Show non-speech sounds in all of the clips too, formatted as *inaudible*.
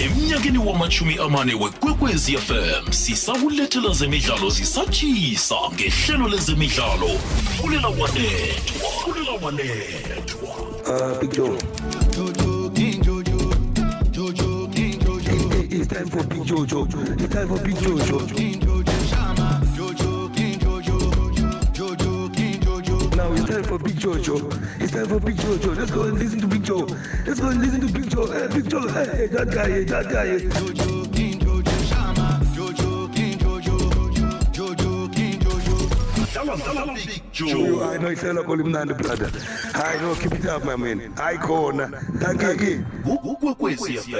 emnyakeni wamachumi amane wekwekwezi fm sisakulethela zemidlalo zisatshisa ngehlelo lezemidlalo fulela wanethwa Joe. It's time for Big Jojo. It's time for Big Jojo. now. It's time for Big Jojo. It's time for Big Jojo. Let's go and listen to Big Joe. Let's go and listen to Big Joe. Hey, Big Joe. Hey, that guy. Hey, that guy. Hey. Jojo King, Jojo Shama. Jojo King, Jojo. Jojo King, Jojo. That was, that was Big Joe. I know it's all call him Nandi, brother. I know. Keep it up, my man. I corner. Thank you again. Who, who, who, who, who, who,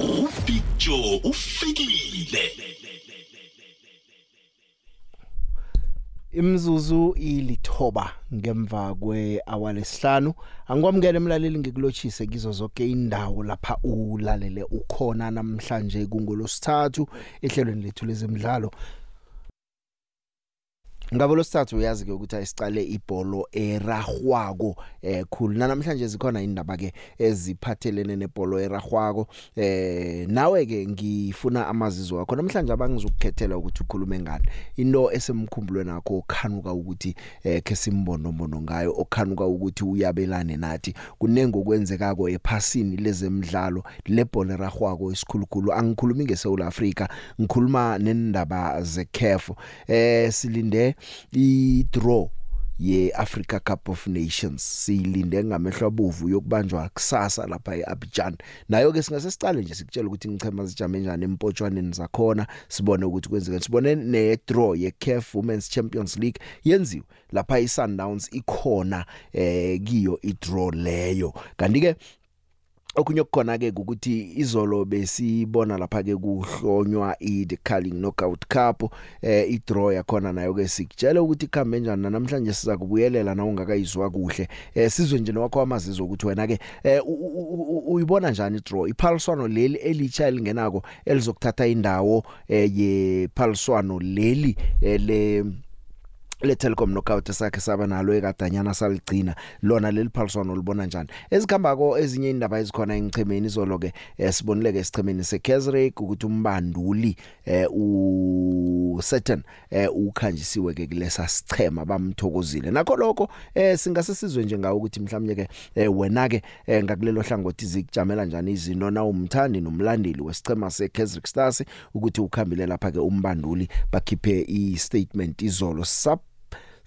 who, who, imzuzu ilithoba ngemva kwe-hour lesihlanu. Angikwamukele emlaleli ngikulochise kizo zonke indawo lapha ulalele ukhona namhlanje kungolosithathu ehlelweni lethu lezemidlalo. Ngabo losithathu uyazi ke ukuthi ayisicale ibhola eragwako eh khulu. Namhlanje zikhona indaba ke eziphathelene nebhola eragwako eh nawe ke ngifuna amazizo wakho. Namhlanje abangizokukhethela ukuthi ukhulume ngani. Into esemkhumbulweni nakho okhanuka ukuthi eh ke simbono mbono ngayo okhanuka ukuthi uyabelane nathi. Kunengo kwenzekako ephasini lezemidlalo lebhola eragwako isikhulukhulu angikhulumi ngeSouth Africa ngikhuluma nendaba zeCAF eh silinde i draw ye Africa Cup of Nations. Silinde ngamehlo abuvu yokubanjwa kusasa lapha eAbidjan. Nayo ke singase sicale nje sikutshela ukuthi ngichema zijame njani empotshwaneni zakhona sibone ukuthi kwenzeka sibone ne draw ye CAF Women's Champions League yenziwe lapha iSundowns ikhona eh kiyo i draw leyo. Kanti ke okunye okukhona ke ukuthi izolo besibona lapha ke kuhlonywa i the Carling Knockout Cup eh i draw yakhona nayo ke sikutshela ukuthi ikhambe njani. Namhlanje siza kubuyelela na ungakayizwa kuhle. Eh sizwe nje nowakho amazizo ukuthi wena ke eh u- u- u- uyibona njani i draw iphaliswano leli elitsha elingenako elizokuthatha indawo eh ye phaliswano leli eh, le le Telkom knockout esakhe saba nalo ekadanyana saligcina. Lona leli phaliswano libona njani? Ezikhambako ezinye indaba ezikhona engichemeni izolo ke eh, sibonileke esichemeni seKaiserslautern ukuthi umbanduli eh u certain eh ukhanjisiwe ke kulesa sichema bamthokozile. Nakho lokho eh singase sizwe nje ngawo ukuthi mhlawumnye ke eh, wena ke eh, ngakulelo hlangothi zikujamela njani izinto. Na umthandi nomlandeli wesichema seKaiserslautern Stars ukuthi ukhambile lapha ke umbanduli bakhiphe i statement izolo. Sap sa-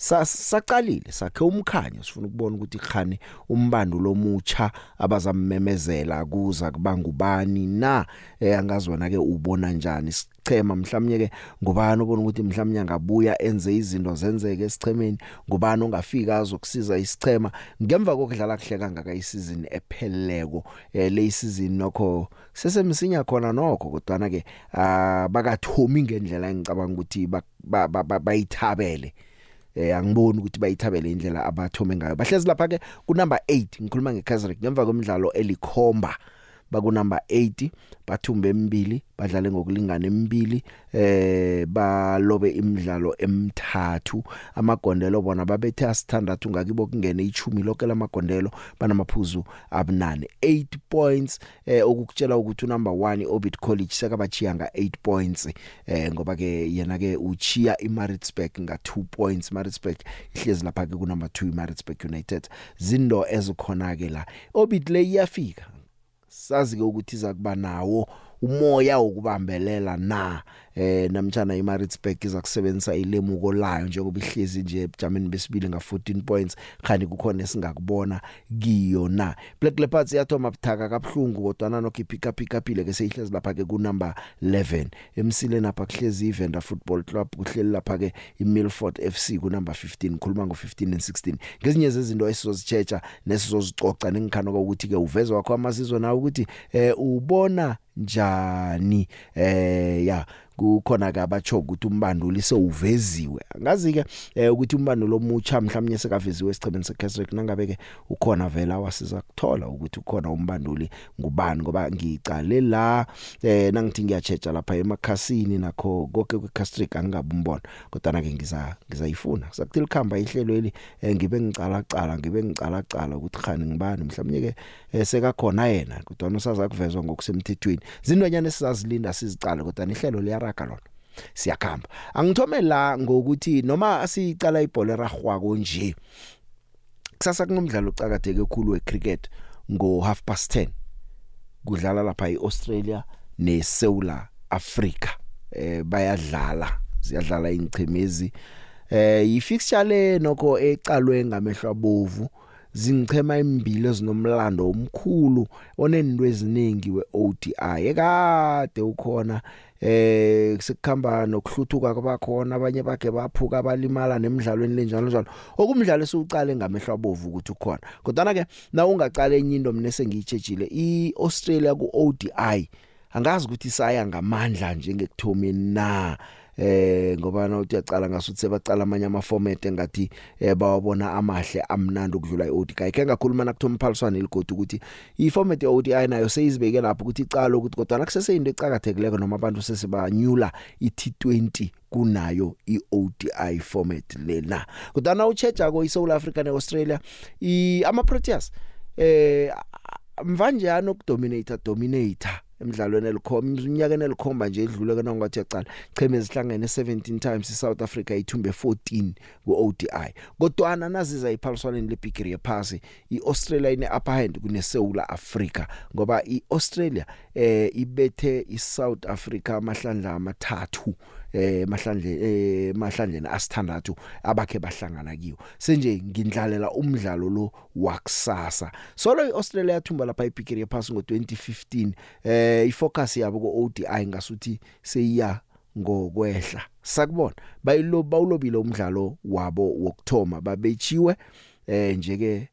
saqalile sakhe umkhanyo sifuna ukubona ukuthi khane umbando lomutsha abazamemezela kuza kubanga ubani na eh, angazwana ke ubona njani. Sichema mhlawumnye ke ngubani ubona ukuthi mhlawumnye angabuya enze izinto zenzeke esichemeni? Ngubani ongafika azokusiza isichema? Ngemva kokudlala kuhle kangaka isizini epheleleko eh, le isizini nokho sesemsinya khona nokho kodwa ke ah, bakathomi ngendlela engicabanga ukuthi ba- ba- ba- ba- bayithabele. Eh angiboni ukuthi bayithabele indlela abathome ngayo. Bahlezi lapha ke ku number 8 ngikhuluma ngeKaizer ngemva kwemidlalo elikhomba baku number 8 bathumbe emibili badlale ngokulingana emibili eh balobe imidlalo emithathu. Amagondelo bona babethe asithandathu ngakibo kungene ichumi lokho lamagondelo banamaphuzu abunane. 8 points eh okukutshela ukuthi number 1 Orbit College sekabachiya nga 8 points eh ngoba ke yena ke uchiya iMaritzburg nga 2 points. Maritzburg ihlezi lapha ke ku number 2 Maritzburg United. Zindo ezikhona ke la. Orbit le iyafika. Sazi ke ukuthi iza kuba nawo umoya wokubambelela na? Eh namtjana iMaritzburg iza kusebenzisa ilemuko layo njengoba ihlezi nje ebujameni besibili nga 14 points khani kukhona esingakubona kiyo na. Black Leopards yathoma buthaka kabhlungu kodwa nokho iphika phika phile ke seyihlezi lapha ke ku number 11 emsileni lapha kuhlezi iVenda Football Club kuhleli lapha ke iMilford FC ku number 15 khuluma ngo 15 and 16 ngezinye zezinto esizozichecha nesizozicoca nengikhana ukuthi ke uveza wakho amazizwe nawe ukuthi eh ubona njani? Eh ya. Kukhona ke abatsho ukuthi umbanduli sewuveziwe. Angazi ke eh, ukuthi umbanduli omutsha mhlawumnye sekaveziwe esichebeni seCatholic nangabe ke ukhona vela wasiza kuthola ukuthi ukhona umbanduli ngubani ngoba ngicale la eh nangithi ngiyachecha lapha emakhasini nakho konke kweCatholic angingabumbona kodwa ke ngiza ngizayifuna. Sakuthi likhamba ihlelo eli eh, ngibe ngicala cala ngibe ngicala cala ukuthi khani ngibani. Mhlawumnye ke eh, sekakhona yena kodwa usaza kuvezwa ngokusemthethweni. Zindonyane esizazilinda sizicala kodwa ihlelo liyaraga lona siyakhamba. Angithome la ngokuthi noma sicala ibhola ragwako nje kusasa kunomdlalo ucakadeke kakhulu wecricket ngo half past 10 kudlala lapha eAustralia neSouth Africa. Eh bayadlala ziyadlala ingchemezi eh yifixture le nokho ecalwe ngamehlo abovu zingichema imbili ezinomlando omkhulu onenento eziningi weODI ekade ukhona eh sekukhamba nokuhluthuka kwabakhona abanye bakhe baphuka abalimala nemidlalweni lenjalo njalo okumdlalo esiucale ngamehlo abovu ukuthi ukhona. Kodwa ke na ungacala enye into mina sengiyitshejile iAustralia kuODI angazi ukuthi isaya ngamandla njengekuthomeni na. Eh ngoba na uyacala ngasuthi sebacala amanye ama format engathi eh bawabona amahle amnandi ukudlula iODI ke ngakhuluma nakuthoma phaliswana eligodu ukuthi iformat yeODI nayo seyizibeke lapho ukuthi icala ukuthi kodwa nakusese into ecakathekileko noma abantu sesibanyula iT20 kunayo iODI format lena. Kodwa na uchecha ko iSouth Africa neAustralia i ama Proteas eh mvanje anokudominate dominator? Emidlalweni elikhomba unyakeni elikhomba nje edlule kana ngathi yaqala cheme zihlangene 17 times iSouth Africa ithumbe 14 kuODI kodwana naziza iphaliswaneni lebigiri yephasi iAustralia ine upper hand kuneSouth Africa ngoba iAustralia eh ibethe iSouth Africa amahlandla amathathu. Eh mahlandle eh mahlandleni asithandathu abakhe bahlangana kiyo senje ngindlalela umdlalo lo wakusasa. Solo iAustralia yathumba lapha ibigiri yephasi ngo2015 eh ifocus yabo kuODI ngasuthi seyiya ngokwehla. Sakubona bayilo bawulobile umdlalo wabo wokthoma babechiwe eh njeke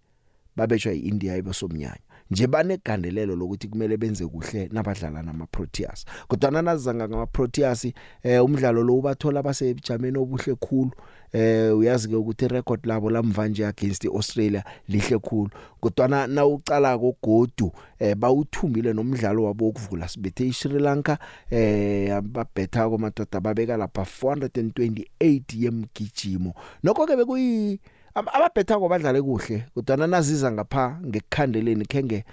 babetshwa iIndia ibosomnyanya nje banegandelelo lokuthi kumele benze kuhle nabadlala nama Proteas kodwa nazanga ngama Proteas eh umdlalo lo ubathola basebujameni obuhle khulu. Eh uyazi ke ukuthi record labo lamva nje against iAustralia lihle khulu. Kodwa na ucala kogodu eh bawuthumbile nomdlalo wabo wokuvula. Sibethe iSri Lanka eh ababetha komadoda babeka lapha 428 yemgijimo. Nokho ke bekuyi ababhetha kwabadlale kuhle kodwa naziza ngapha ngekukhandeleni kenge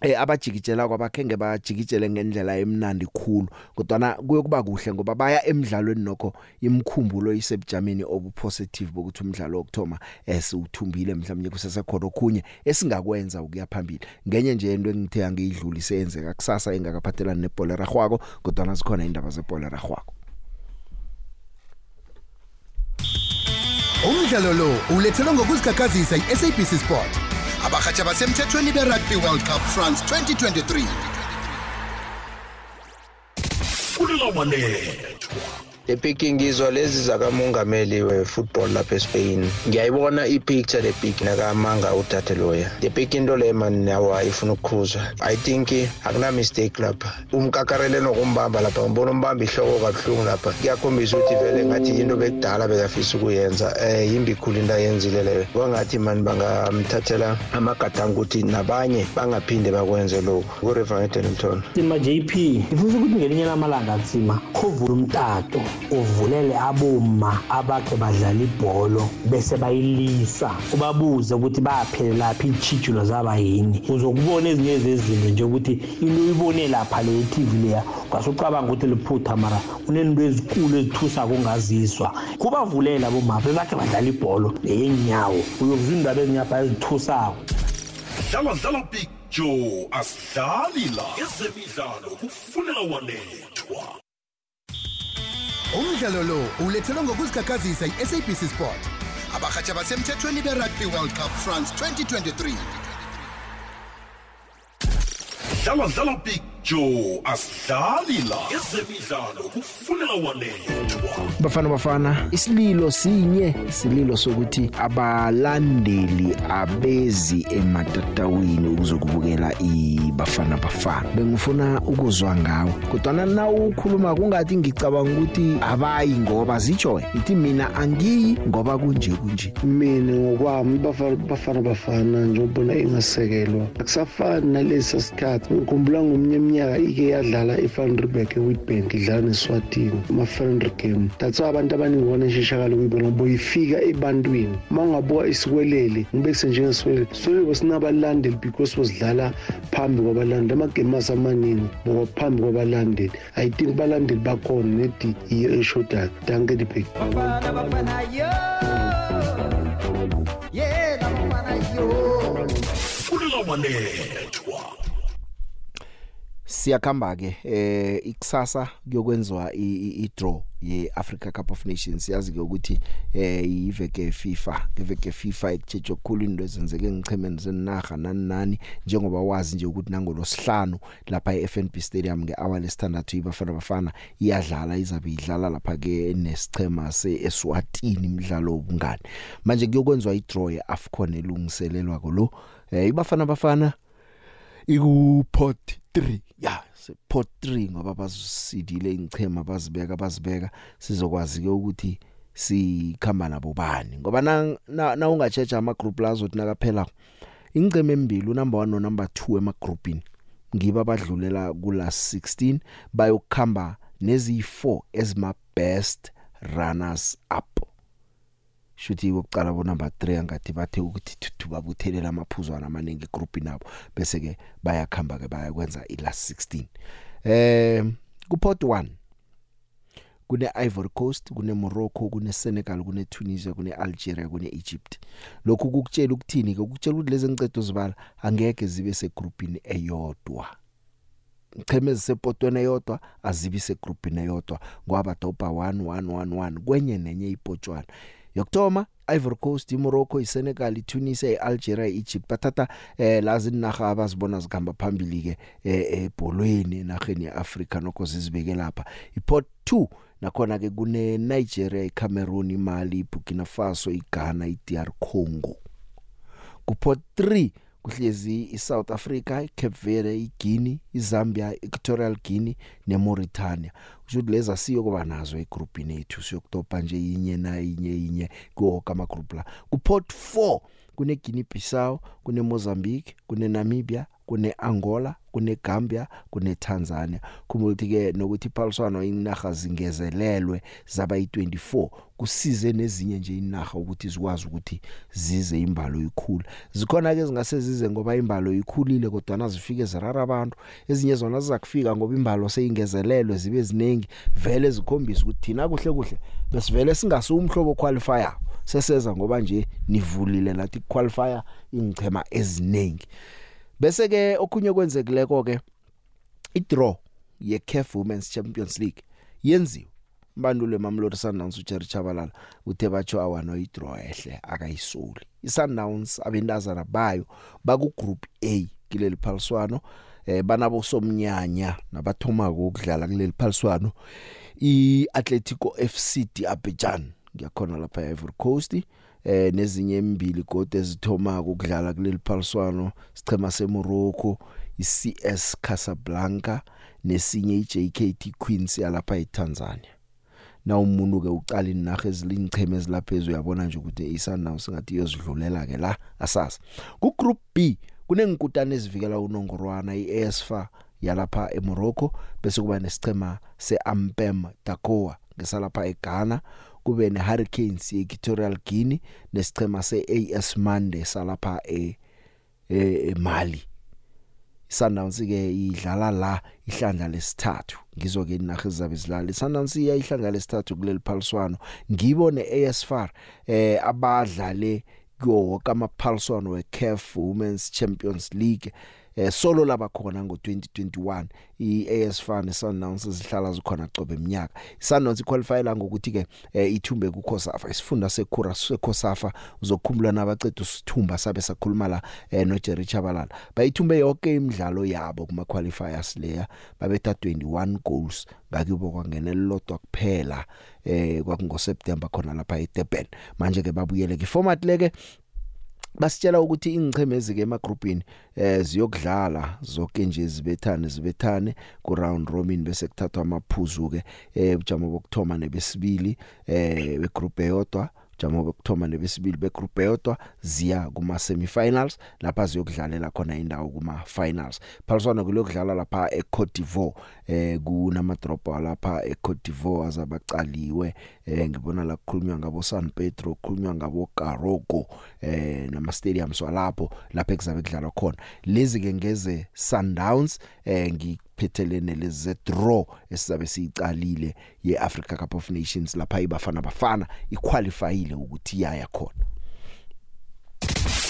eh abajikijela kwabakhenge bajikijele ngendlela emnandi khulu. Kodwa kuyokuba kuhle ngoba baya emidlalweni nokho imkhumbulo isebujameni obupositive bokuthi umdlalo wokthoma esiwuthumbile mhlawumnye kusesekhona okhunye esingakwenza ukuya phambili. Ngenye nje into engithe angiyidluli seyenzeka kusasa engakaphathelani nebhola ragwako kodwa nazikhona indaba zebhola ragwako Umdlalo lo ulethelwa ngokuzikhakhazisa iSABC Sport. Abahatsha basemthethweni beRugby World Cup France 2023. fulela wanethwa epiki ngizwa lezi zakamongameli we-football lapha espain. Ngiyayibona ipicture le piki nakamanga udade loya. Le piki into le mani nawo ayifuna ukukhuzwa. I think akuna-mistake lapha. Umkakarele nokumbamba lapha ngibona umbamba ihloko kabuhlungu lapha. Kuyakhombisa ukuthi vele ngathi yinto bekudala bekafisa ukuyenza um yimbi khulu into ayenzile leyo. Kwangathi mani bangamthathela amagadango ukuthi nabanye bangaphinde bakwenze lokhu. Kuriver edenilton Tsima JP ngifisa ukuthi ngelinye lamalanga Tsima khovula umtato. Uvulele aboma abakhe badlala ibholo bese bayilisa. Ubabuze ukuthi baphelela lapha ichijulo zaba yini. Uzokubona ezinye zezinto nje ukuthi into uyibone lapha le TV leya ngasucabanga ukuthi liphutha mara unento ezikulu ezithusa kungaziswa kubavulela aboma bebakhe badlala ibholo leyenyawo uyokuzwa indaba ezinyapha ezithusako. Dlala dlala big joe asidlali la. Ezemidlalo kufulela wanethwa. Umdlalo lo ulethelwa ngokuzikhakhazisa iSABC Sport. Abahatsha basemthethweni beRugby World Cup France 2023. dlala dlala big Joe asidlali la ezemidlalo kufunela wanethwa bafana bafana isililo sinye isililo sokuthi abalandeli abezi ematatawini ukuzokubukela ibafana bafana. Bengifuna ukuzwa ngawe kodwa na ukhuluma kungathi ngicabanga ukuthi abayi ngoba zitsho ithi mina angiyi ngoba kunje kunje. Mina ngokwami bafana bafana bafana njengobona ingasekelwa. Akusafani nalesi sikhathi ngikhumbula ngomnye iminyaka ike yadlala i-Vanderberg e-Witbank idlala neswatini ama-friendly game that's why abantu abaningi bona ishishakalo kuyibona ngoba uyifika ebantwini. Uma ungabuka isikwelele ngibekise njengesikwelele sikwelele besinabalandeli because besidlala phambi kwabalandeli. Amagame asamaningi ngoba phambi kwabalandeli. I think balandeli bakhona nedi yiyo eshodayo. Danke dibhek Bafana bafana yo! Yeah bafana yo! Kufunela wanethwa siyakhamba ke eh ikusasa kuyokwenziwa i-draw ye-Africa Cup of Nations. Yazi ke ukuthi eh iveke FIFA iveke FIFA ekutshetshwe kukhulu into ezenzeke ngichemeni zenaga nani nani njengoba wazi nje ukuthi nangolosihlanu lapha eFNB Stadium ngehour lesithandathu ibafana bafana iyadlala izabe idlala lapha ke nesichema seEswatini imidlalo obungani manje kuyokwenziwa i-draw yeAfcon elungiselelwa ko lo eh ibafana bafana iku pot 3 ya pot 3 ngoba bazisidile ingchema bazibeka bazibeka sizokwazi ke ukuthi sikhamba nabo bani. Ngoba na, na, na ungatsheja ama group la azothi nakaphela ingceme embili number 1 no number 2 ema groupini ngiba badlulela kula 16 bayokukhamba nezi 4 ezima best runners up shuthi kokucala bo number 3 angathi bathe ukuthi thuthu babuthelela amaphuzwana amaningi egroup nabo bese ke bayakhamba ke bayakwenza i last 16 eh kuport 1 kune Ivory Coast kune Morocco kune Senegal kune Tunisia kune Algeria kune Egypt lokhu kukutshela ukuthini ke ukutshela ukuthi lezi ngicedo zibala angeke zibe segroupini eyodwa. Icheme ezisepotweni eyodwa azibi segroupini eyodwa. Ngoba dopa 1111 kwenye nenye ipotshwana. Yokuthoma Ivory Coast, iMorocco, iSenegal, iTunisia, iAlgeria, iEgypt bathatha eh lazi inaga abazibona zikhamba phambili ke ebholweni enageni yeAfrica nokho zizibeke lapha. iPort 2 nakhona ke kune Nigeria, iCameroon, iMali, iBurkina Faso, iGhana, iDR Congo. Kuport 3 kuhlezi iSouth Africa, iCape Verde, iGuinea, iZambia, Equatorial Guinea neMauritania. Kusho ukuthi leza siyo kuba nazo egroupini yethu siyokutopa nje inye na inye inye kuwo kama group la. Kuport 4 kune Guinea Bissau, kune Mozambique, kune Namibia, kune Angola, kune Gambia, kune Tanzania. Kumulti ke nokuthi iphaliswano inaga zingezelelwe zaba yi24 kusize nezinye nje inaga ukuthi zikwazi ukuthi zize imbalo ikhulu. Zikhona ke zingase zize ngoba imbalo ikhulile kodwa nazifike zirara abantu. Ezinye zona zizakufika ngoba imbalo seyingezelelwe zibe ziningi vele zikhombisa ukuthi thina kuhle kuhle besivele singasumhlobo qualifier. Seseza ngoba nje nivulile lathi qualifier ingchema eziningi. Bese ke okhunye kwenzekileko ke i-draw ye-CAF Women's Champions League yenziwe. Mbandule Mamelodi Sundowns uJerry Chabalala uthe batsho awana i-draw ehle akayisoli. i-Sundowns abendazana bayo baku group A kileli phaliswano eh banabo somnyanya nabathomako ukudlala kuleli phaliswano i-Atletico FC Abidjan ngiyakhona lapha eIvory Coast. Eh nezinye embili gode ezithoma ukudlala kuleli phaliswano sichema seMorocco iCS Casablanca nesinye iJKT Queens yalapha eTanzania. Na umuntu ke uqala inaga ezilicheme ezilaphezulu uyabona nje ukuthi iSundowns ngathi iyozidlulela ke la asasa ku group B kunenkutane ezivikela unongorwana iASFA yalapha eMorocco bese kuba nesichema seAmpem Dakoa ngesalapha eGhana. Kube neHurricanes yeEquatorial Guinea nesichema seAS Mande salapha e eMali Sundowns ke idlala la ihlandla lesithathu. Ngizo ke inaga ezabe zilala Sundowns iya ihlandla lesithathu kuleli phaliswano. Ngibone AS FAR eh abadlale kuwo kama phaliswano weCAF Women's Champions League. Eh solo laba khona ngo2021 iAS Fan Sundowns zihlala zikhona qobe eminyaka Sundowns iqualify la ngokuthi ke eh, ithumbe kuKhosafa isifunda seKhura seKhosafa uzokhumbula nabaceda usithumba sabe sakhuluma la eh, no Jerry Chabalala bayithumbe yonke imidlalo yabo kuma qualifiers leya babetha 21 goals. Ngakubo kwangena elilodwa kuphela eh kwakungo September khona lapha eDurban. Manje ke babuyele ke format leke basitshela ukuthi ingchemezi ke emagroupini eh ziyokudlala zonke nje zibethane zibethane ku round robin bese kuthathwa amaphuzu ke eh ujamo bokthoma nebesibili eh begroup eyodwa. Jamo bokthoma nebesibili begroup eyodwa ziya kuma semifinals lapha ziyokudlalela khona indawo kuma finals phaliswana kulokudlala lapha eCote d'Ivoire eh kunama drop lapha eCote d'Ivoire azabaqaliwe eh ngibona la kukhulunywa ngabo San Pedro kukhulunywa ngabo Karogo eh nama stadiums walapho lapha ekuzabe kudlalwa khona. Lezi ke ngeze Sundowns eh ngi phethelene leze draw esizabe siyicalile yeAfrica Cup of Nations lapha ibafana bafana iqualifyile ukuthi yaya khona.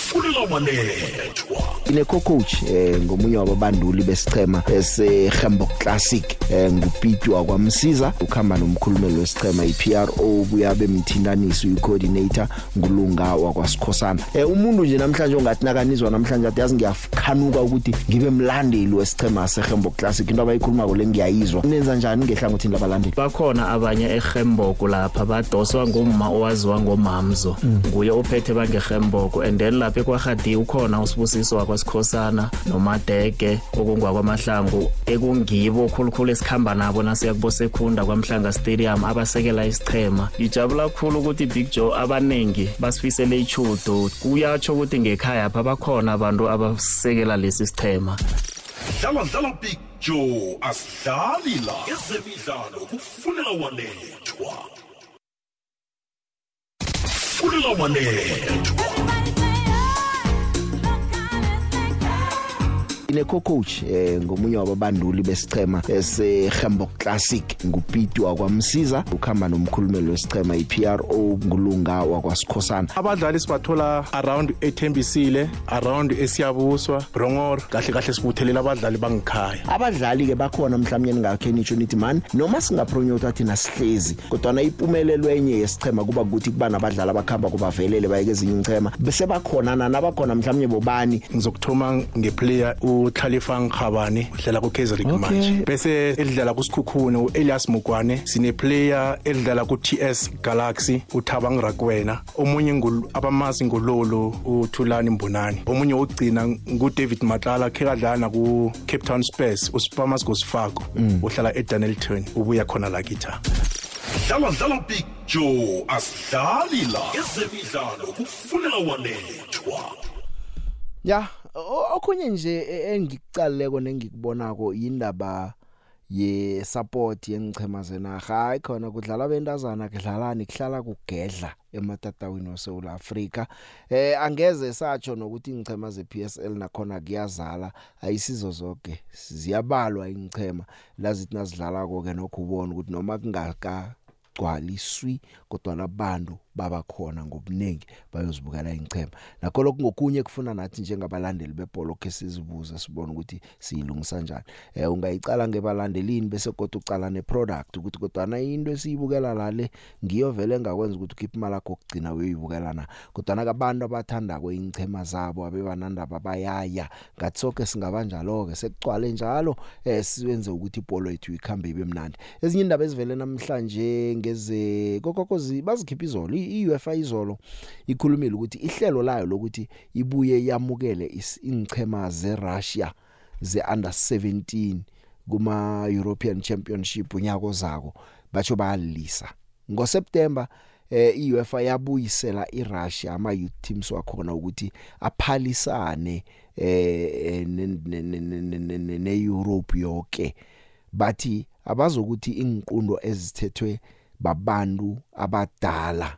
Fulela wanethwa ine coach eh ngomunye wababanduli besichema eseHambo Classic eh ngupitwa kwamsiza ukhamba nomkhulumeli wesichema iPRO buyabe mthindanisi ucoordinator ngulunga wakwasikhosana. Eh umuntu nje namhlanje ongathi nakanizwa namhlanje athi yazi ngiyakhanuka ukuthi ngibe mlandeli wesichema seHambo Classic. Into abayikhuluma ko lengiyayizwa nenza njani ngehlangothini labalandeli? Bakhona abanye eHemboko lapha badoswa ngumma owaziwa ngomamzo. Nguye ophethe bangehemboko and then lapha ekwahadi ukhona usibusiso wakwasikhosana nomadege okungwakwamahlangu ekungibo khulukhulu esikhamba nabo nasiyakubo sekhunda kwamhlanga stadium abasekela isichema ijabula kakhulu ukuthi Big Joe abanengi basifisele ichudo. Kuyatsho ukuthi ngekhaya apha bakhona abantu abasekela lesi sichema dlala dlala big joe asidlali la ezemidlalo kufunela wanethwa fulela wanethwa ine coach eh ngomunye wababanduli besichema eseHambo Classic ngupitwa kwamsiza ukhamba nomkhulumeli wesichema iPRO ngulunga wakwasikhosana. Abadlali sibathola around ethembisile around esiyabuswa brongor kahle kahle sibuthelela abadlali bangikhaya abadlali ke bakhona mhlawumnye ningakhe nitsho nithi man noma singapronyota thina sihlezi kodwa na impumelelo enye yesichema kuba ukuthi kuba nabadlali abakhamba kubavelele bayeke ezinye ichema bese bakhona nana bakhona mhlawumnye bobani? Ngizokuthoma ngeplayer uThalifa Ngkhabane udlala ku Kaizer League manje. Bese edlala kusikhukhune uElias Mugwane sine player edlala ku TS Galaxy uThabang Rakwena. Omunye abamazi ngololo uThulani Mbonani. Omunye ogcina nguDavid Matlala khekadlala ku Cape Town Spurs uSpamas Gosifako. Uhlala eDanelton ubuya khona la kitha dlala dlala big joe asidlali la ezemidlalo kufunela wanethwa. Ya o- okhunye nje e- engikucaleko nengikubonako indaba ye support yengichema zenaga hayi khona kudlala abentazana kudlalani kuhlala kugedla ematatawini weSouth Africa eh angeze satsho nokuthi ingchema zePSL nakhona kuyazala ayisizo zonke ziyabalwa ingchema lazithi nazidlala konke nokubona ukuthi noma kungaka gcwaliswi kodwa nabantu baba khona ngobuningi bayozibukela ingchema nakho lokungokunye kufuna nathi njengabalandeli bebhola ke sizibuza sibone ukuthi siyilungisa kanjani eh ungayicala ngebalandelini bese kodwa ucala neproduct ukuthi kodwa na into esiyibukela la le ngiyo vele ngakwenza ukuthi ukhiphe imali yakho ukugcina uyoyibukela na. Kodwa nakabantu abathanda kweingchema zabo abebanandaba bayaya. Ngathi sonke singabanjalo ke sekucwale njalo eh siwenze ukuthi ibhola yethu ikhambe ibe mnandi. Ezinye indaba ezivele namhlanje ngeze kokokozi bazikhipha izolo. iUEFA izolo ikhulumile ukuthi ihlelo layo lokuthi ibuye yamukele is- ingchema zeRussia ze under 17 kuma European Championship unyaka ozako batsho bayalisa ngoSeptember eh iUEFA yabuyisela iRussia ama youth teams wakhona ukuthi aphalisane eh ne- ne- ne- ne- ne- ne- neEurope yonke bathi abazokuthi inqundo ezithethwe babantu abadala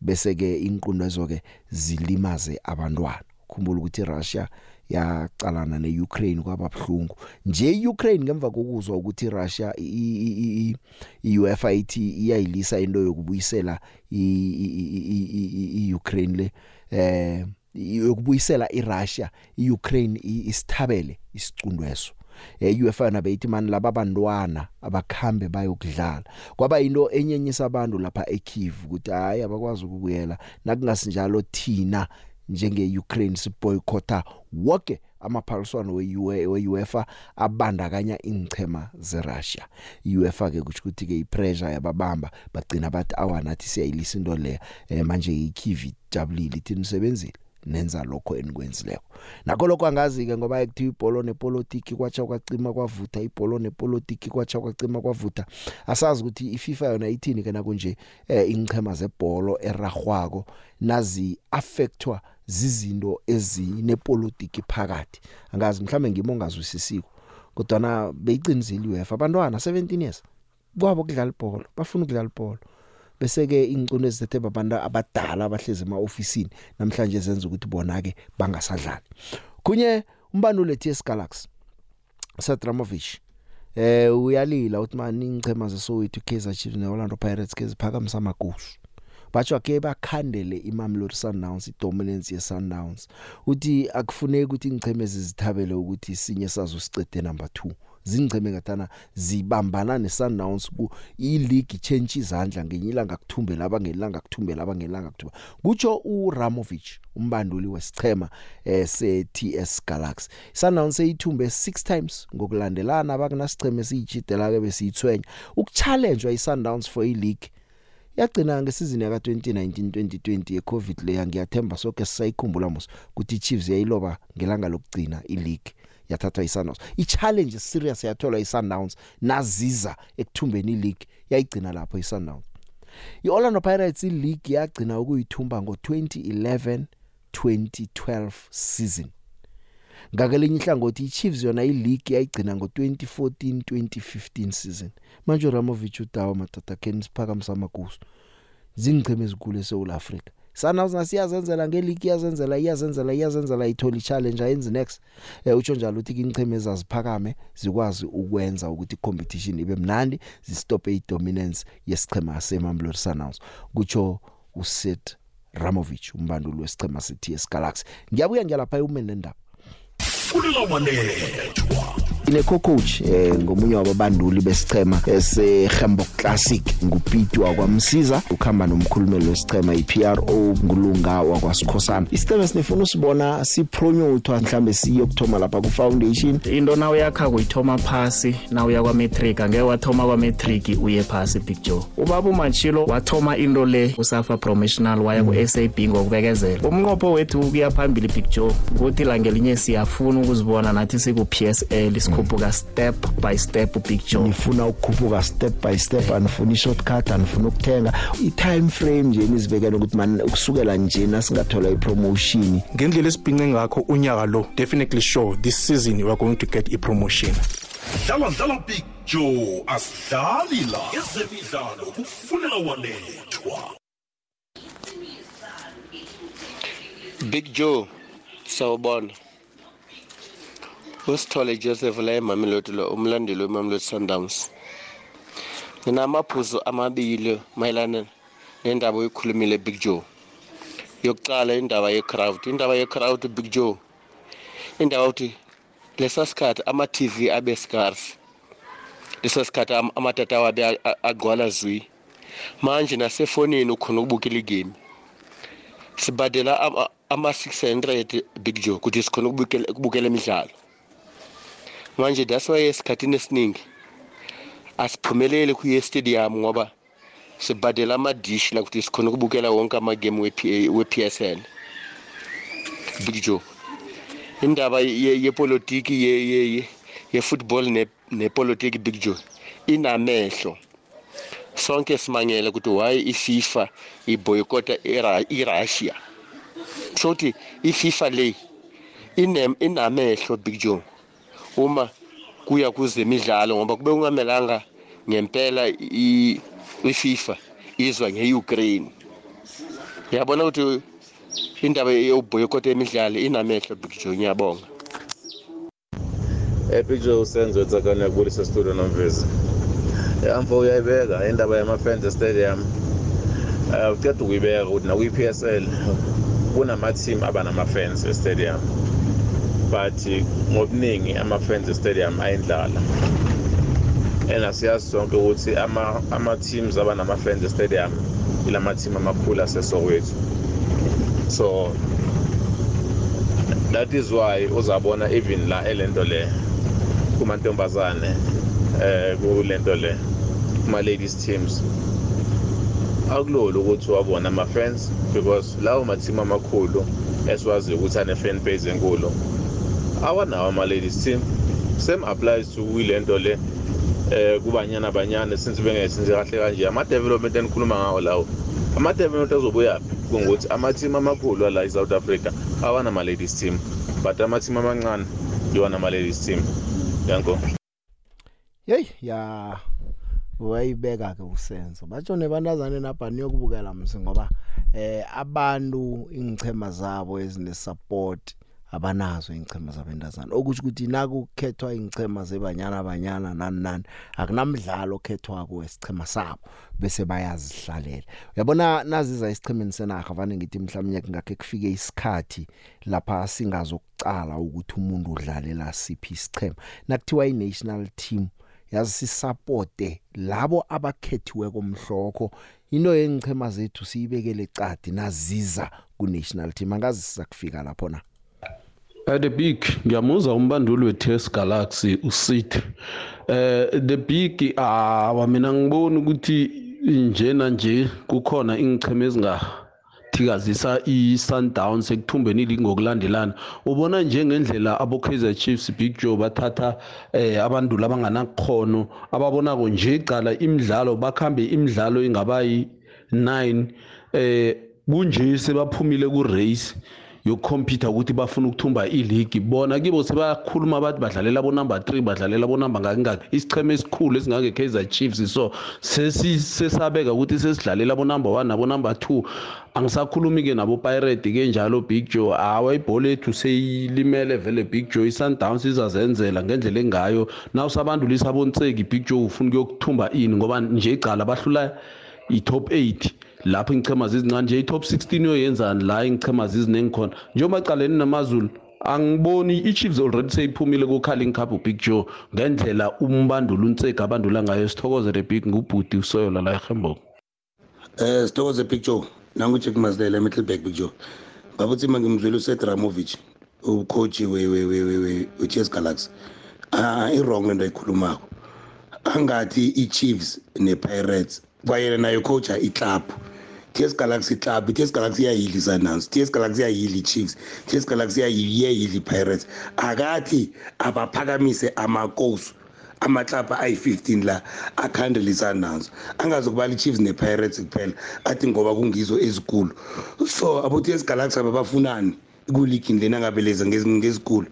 bese ke inqundo ezoke zilimaze abantwana khumbula ukuthi iRussia yacalana neUkraine kwababhlungu nje iUkraine ngemva kokuzwa ukuthi iRussia i- i- i- i- iUEFA ithi iyayilisa into yokubuyisela i- i- i- i- i- iUkraine le eh yokubuyisela iRussia iUkraine isithabele isicundweso eh UEFA na beyithi man laba bantwana abakhambe bayokudlala. Kwaba into enyenyisa abantu lapha eKiev ukuthi hayi abakwazi ukubuyela. Nakungasinjalo thina njenge Ukraine siboycotta wonke amaphaliswano we-UEFA abandakanya ingchema zeRussia. UEFA ke kuthi ukuthi ke ipressure yababamba. Bagcina bathi awanathi siyayilisa into le eh, manje iKivi jabulile ithi nisebenzile nenza lokho enikwenzileko. Nakho lokho angazi ke ngoba ekuthiwa ibhola nepolitiki kwacha kwacima kwavutha ibhola nepolitiki kwacha kwacima kwavutha. Asazi ukuthi iFIFA yona ithini ke nakunje eh, ingchema zebhola eragwako nazi affectwa zizinto ezinepolitiki phakathi. Angazi mhlambe ngimongazwisisiko kodwa na beyiqinisile UEFA abantwana 17 years kwabo kudlala ibhola bafuna ukudlala ibhola bese ke ingcuno ezithethe babantu abadala abahleze emaofisini namhlanje zenza ukuthi bona ke bangasadlali kunye umbandule TS Galaxy Sadramovich eh uyalila uthi mani ingchema zeSoweto Kaizer Chiefs neOrlando Pirates ke ziphakamisa amagusu batsho ke bakhandele iMamelodi Sundowns idominance yeSundowns. Uthi akufuneki ukuthi ingcheme zizithabele ukuthi sinye sazo sicede number 2 zingceme ngathana zibambana neSundowns ku ileague change izandla ngenyilanga kuthumbe laba ngelanga kuthumbe laba ngelanga kuthumba kutsho uRamovich umbanduli wesichema eh se TS Galaxy. Sundowns seyithumbe 6 times ngokulandelana abakunasicheme siyijidela ke besiyithwenya ukuchallenge iSundowns for ileague yagcina ngesizini yaka 2019 2020 yeCovid le ngiyathemba sonke sisayikhumbula mos ukuthi iChiefs yayiloba ngelanga lokugcina ileague. Yathathwa iSundowns ichallenge serious yathola iSundowns naziza ekuthumbeni ileague yayigcina lapho iSundowns iOrlando Pirates ileague yagcina ukuyithumba ngo2011 2012 season. Ngakelinye ihlangothi iChiefs yona ileague yayigcina ngo2014 2015 season. Manje uRamovich udawa matata Ken siphakamisa amagusu zingceme ezikhulu eSouth Africa Sundowns nasiyazenzela ngeligi yazenzela iyazenzela iyazenzela ithola ichallenge ayenzi next. Eh utsho njalo uthi ingcheme ezaziphakame zikwazi ukwenza ukuthi competition ibe mnandi zistope idominance yesichema seMamelodi Sundowns kutsho uSet Ramovich umbanduli wesichema seTS Galaxy. Ngiyabuya ngiyalapha eumene ndaba fulela wanethwa ine coach eh ngomunye wababanduli besichema esehembo classic ngupitu wakwamsiza ukhamba nomkhulumeli wesichema iPRO ngulunga wakwasikhosana. Isichema sinifuna usibona sipromothwa mhlambe siyokuthoma lapha ku foundation into na uyakha kuyithoma phasi na uya kwa matric angeke wathoma kwa matric uye phasi big joe. Ubaba umachilo wathoma into le usafa promotional waya ku SAB ngokubekezela. Umnqopho wethu ukuya phambili big joe ukuthi la ngelinye siyafuna ukuzibona nathi siku PSL sikhuphuka step by step big joe nifuna ukukhuphuka step by step anifuna ishortcut anifuna ukuthenga. I-time frame nje nizibekele ukuthi man ukusukela nje nasingathola ipromotion. Ngendlela esibhince ngakho unyaka lo definitely sure this season we are going to get i-promotion. Dlala dlala big joe asidlali la ezemidlalo kufunela wanethwa Big Joe sawubona. Usithole Joseph la eMamelodi lo umlandeli weMamelodi Sundowns. Nginamaphuzu amabili mayelana nendaba oyikhulumile Big Joe. Yokuqala indaba ye-crowd. Indaba ye-crowd Big Joe indaba ukuthi lesa sikhathi ama-TV abe scarce. Lesa sikhathi am- amatatawu abe a- a- agqwala zwi. Manje nasefonini ukhona ukubukela igame sibadela ama- ama-600 big joe ukuthi sikhona ukubukela ukubukela imidlalo. Manje that's why esikhathini esiningi asiphumeleli kuye estadium ngoba sibadela amadishi la ukuthi sikhona ukubukela wonke we-PA we-PSL big joe indaba ye- yepolitiki ye- ye- ye- ye-football ne- nepolitiki big joe inamehlo. Sonke simangele ukuthi why iFIFA iboycota iRa- iRussia? Sothi iFIFA le inamehlo Big Joe uma kuya kuzemidlalo ngoba kube kungamelanga ngempela i- iFIFA izwa ngeUkraine. Yabona ukuthi indaba yoboycott emidlalo inamehlo Big Joe. Ngiyabonga. Epic Joe usenzo etsakani yakubulisa studio nomvezi. Yamfo uyayibeka indaba yama-fans stadium. Um uceda ukuyibeka ukuthi nakwi-p s l kunama-team abanama-fans estadium but ngobuningi ama-fans estadium ayindlala and asiyazi sonke ukuthi ama-teams abanama-fans estadium ilama-team amakhulu asesowethu so that is why uzabona even la elento le kumantombazane eh kulento le kuma ladies teams. Akulolo ukuthi wabona ama fans because lawo ma team amakhulu esiwazi ukuthi ane fan base enkulu. Awanawo ama ladies team same applies to ilento le eh kubanyana banyana since bengesenze kahle kanje ama development enikhuluma ngawo lawo ama development azobuya kungukuthi ama team amakhulu ala eSouth Africa awana ama ladies team but ama team amancane yiwana ama ladies team yanko hey ya wayibeka ke usenzo. Batsho nebantazane nabhani yokubukela mse ngoba eh abantu ingchema zabo ezine support abanazo ingchema zabendazana okusho ukuthi nakukhethwa ingchema zebanyana abanyana nani nani akunamdlalo okhethwa kwesichema sabo bese bayazihlalela. Uyabona naziza isichemeni senaga vane ngithi mhlawumnye ngakhe kufike isikhathi lapha singazokucala ukuthi umuntu udlalela siphi isichema nakuthiwa i national team yazi sisupporte labo abakhethiwe komhloko into yengichema zethu siyibekele ecadi naziza ku national team angazi sizakufika lapho na? Uh, the big ngiyamuza umbanduli we-TS Galaxy uSith eh the big ah mina ngibona ukuthi njena nje kukhona ingcheme ezinga thikazisa i-Sundowns ekuthumbeni iligi ngokulandelana. Ubona njengendlela abo Kaizer Chiefs Big Joe bathatha eh abantu labanganakhono ababonako nje icala imidlalo bakhambe imidlalo ingabayi 9 eh kunje sebaphumile ku race yokukhompyutha ukuthi bafuna ukuthumba iligi. Bona kibo sebakhuluma bathi badlalela bo number 3 badlalela bo number ngakingaki isicheme esikhulu esingake Kaizer Chiefs so sesisabeka ukuthi sesidlalela bo number 1 nabo number 2 angisakhulumi ke nabo Pirate ke njalo Big Joe. Awa ibhola ethu seyilimele vele Big Joe. iSundowns izazenzela ngendlela engayo. Naw sabandulisa bontseki Big Joe ufuna ukuyokuthumba ini ngoba nje icala bahlula i-top 8 lapho ngichema zizincane nje i-top 16 yoyenzani? La ngichema ziziningi khona njengoba caleni namazulu angiboni i-chiefs already seyiphumile ku-carling cup big joe ngendlela umbandula unseka abandula ngayo. Sithokozele big ngubhudi usoyola la ehembok eh sithokoze big joe. Nangu-jack mazlela emiddleback big joe. Babuthi ma ngimzwile usedramovic ucoach we-ts galaxy. I-wrong lento ayikhulumako. Angathi i-chiefs ne-pirates kwayena nayo coacha iclub. TS Galaxy Club TS Galaxy iyayidla iSundowns TS Galaxy iyayidla iChiefs TS Galaxy iyayidla iPirates. Akathi abaphakamise amakosi amaclub ayi-15 la akhandle iSundowns. Angazokubala iChiefs nePirates kuphela athi ngoba kungizo ezikulu. So abo TS Galaxy ababafunani kuligini lena ngabeleza ngezikulu.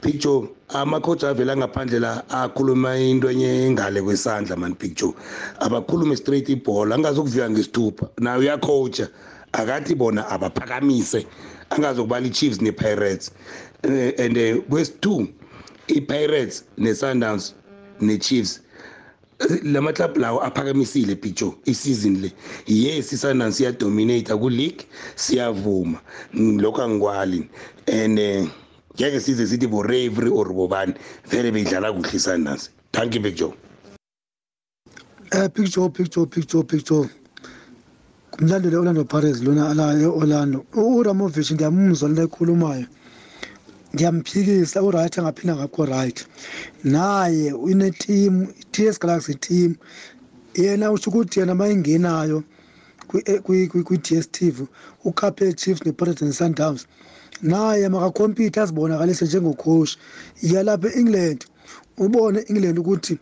Picture amacoach avela ngaphandle la akhuluma into enye engale kwesandla man picture abakhulume straight ibhola angazokuvika ngesithupha. Naye uyacoacha akathi bona abaphakamise angazokubala i-chiefs ne-pirates. And kwesi-two i-pirates ne-sundowns ne-chiefs lamaklub lawo aphakamisile picture isizini le. Yes i-sundowns siyadominate ku-league siyavuma. Lokho angikwali and uh, ngeke size sithi bo-ravery or bobani. Vele beyidlala kuhle i-sundowns. Thank you big joe. Eh picture picture picture picture kumlandeli orlando pirates lona ala e-orlando. Uramovich ngiyamuzwa lento ekhulumayo. Ngiyamphikisa uright angaphinda ngakho right. Naye uneteam i-ts galaxy team yena usho ukuthi yena uma ingenayo kwi-dstv ukhaphe chiefs ne-pirates ne-sundowns. Naye makakhompyutha azibonakalise njengocoach yalapha e-england. Ubone england ukuthi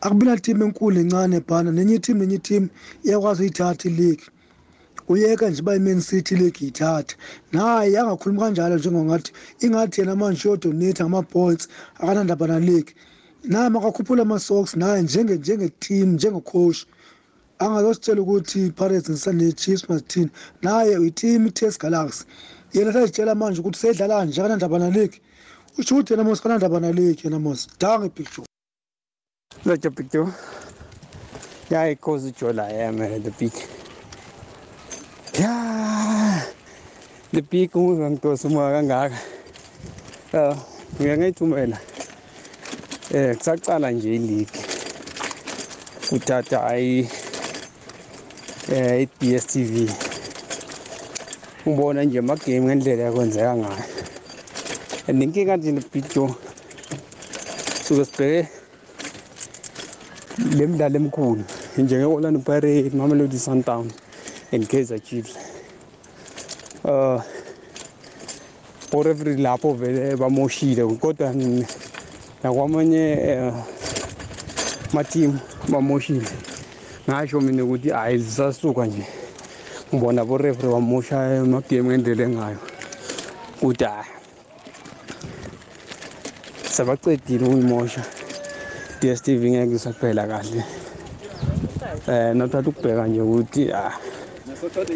akubi na team enkulu encane bhana nenye team nenye team iyakwazi uyithatha ileague. Uyeka nje uba i-man city league yithatha naye angakhulumi kanjalo njengongathi ingathi yena manje uyodonate ngama-points akanandaba naleague. Naye makakhuphula ama-socks naye njenge-team njengocoach angazositshela ukuthi i-pirates ne-chiefs masithini naye uyiteam i-tes galaxy. Yena sayitshela manje ukuthi seyidlala nje kanandaba naleague usho ukuthi yena mos kanandaba naleague yena mos dange picture Look at picture. Yeah, it goes to Jola, yeah, man, the peak. Yeah. the big ungangidosuma kangaka ya ngike ngayithumela eh kusaqala nje iligi uthatha ayi eh i-DStv ubona nje amagame ngendlela yakwenzeka ngayo. And inkinga nje nebhijo suke sibheke le midlalo emikhulu njenge-orlando pirate mamelodi sundown and kaizer chiefs. Uh orefri lapho vele bamoshile kodwa n- nakwamanye eh, matimu bamoshile. Ngasho mina ukuthi hayi zisasuka nje. Ngibona borefri bamosha amagame ngendlela engayo ukuthi hayi sebacedile ukuyimosha. DStv ngeke isaphela kahle. Eh nothatha ukubheka nje ukuthi ah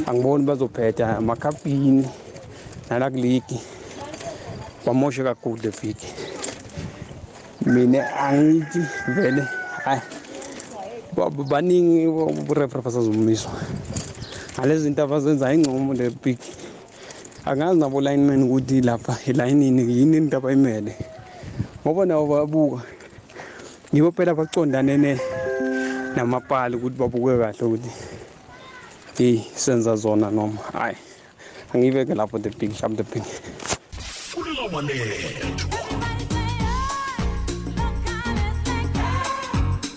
angiboni bazophetha amakhapini nala kuligi. Bamoshe kakhulu le viki mina angithi vele hayi ba- ba- baningi burefre basazomiswa ngalezi zinto abazenza ingcomo le big. Angazi nabo lineman ukuthi lapha elayinini yini into abayimele. Ngoba nabo bayabuka. Yibo phela bacondane ne- namapali ukuthi babuke kahle ukuthi hey senza zona noma hayi angiyibeke lapho the big shop the big.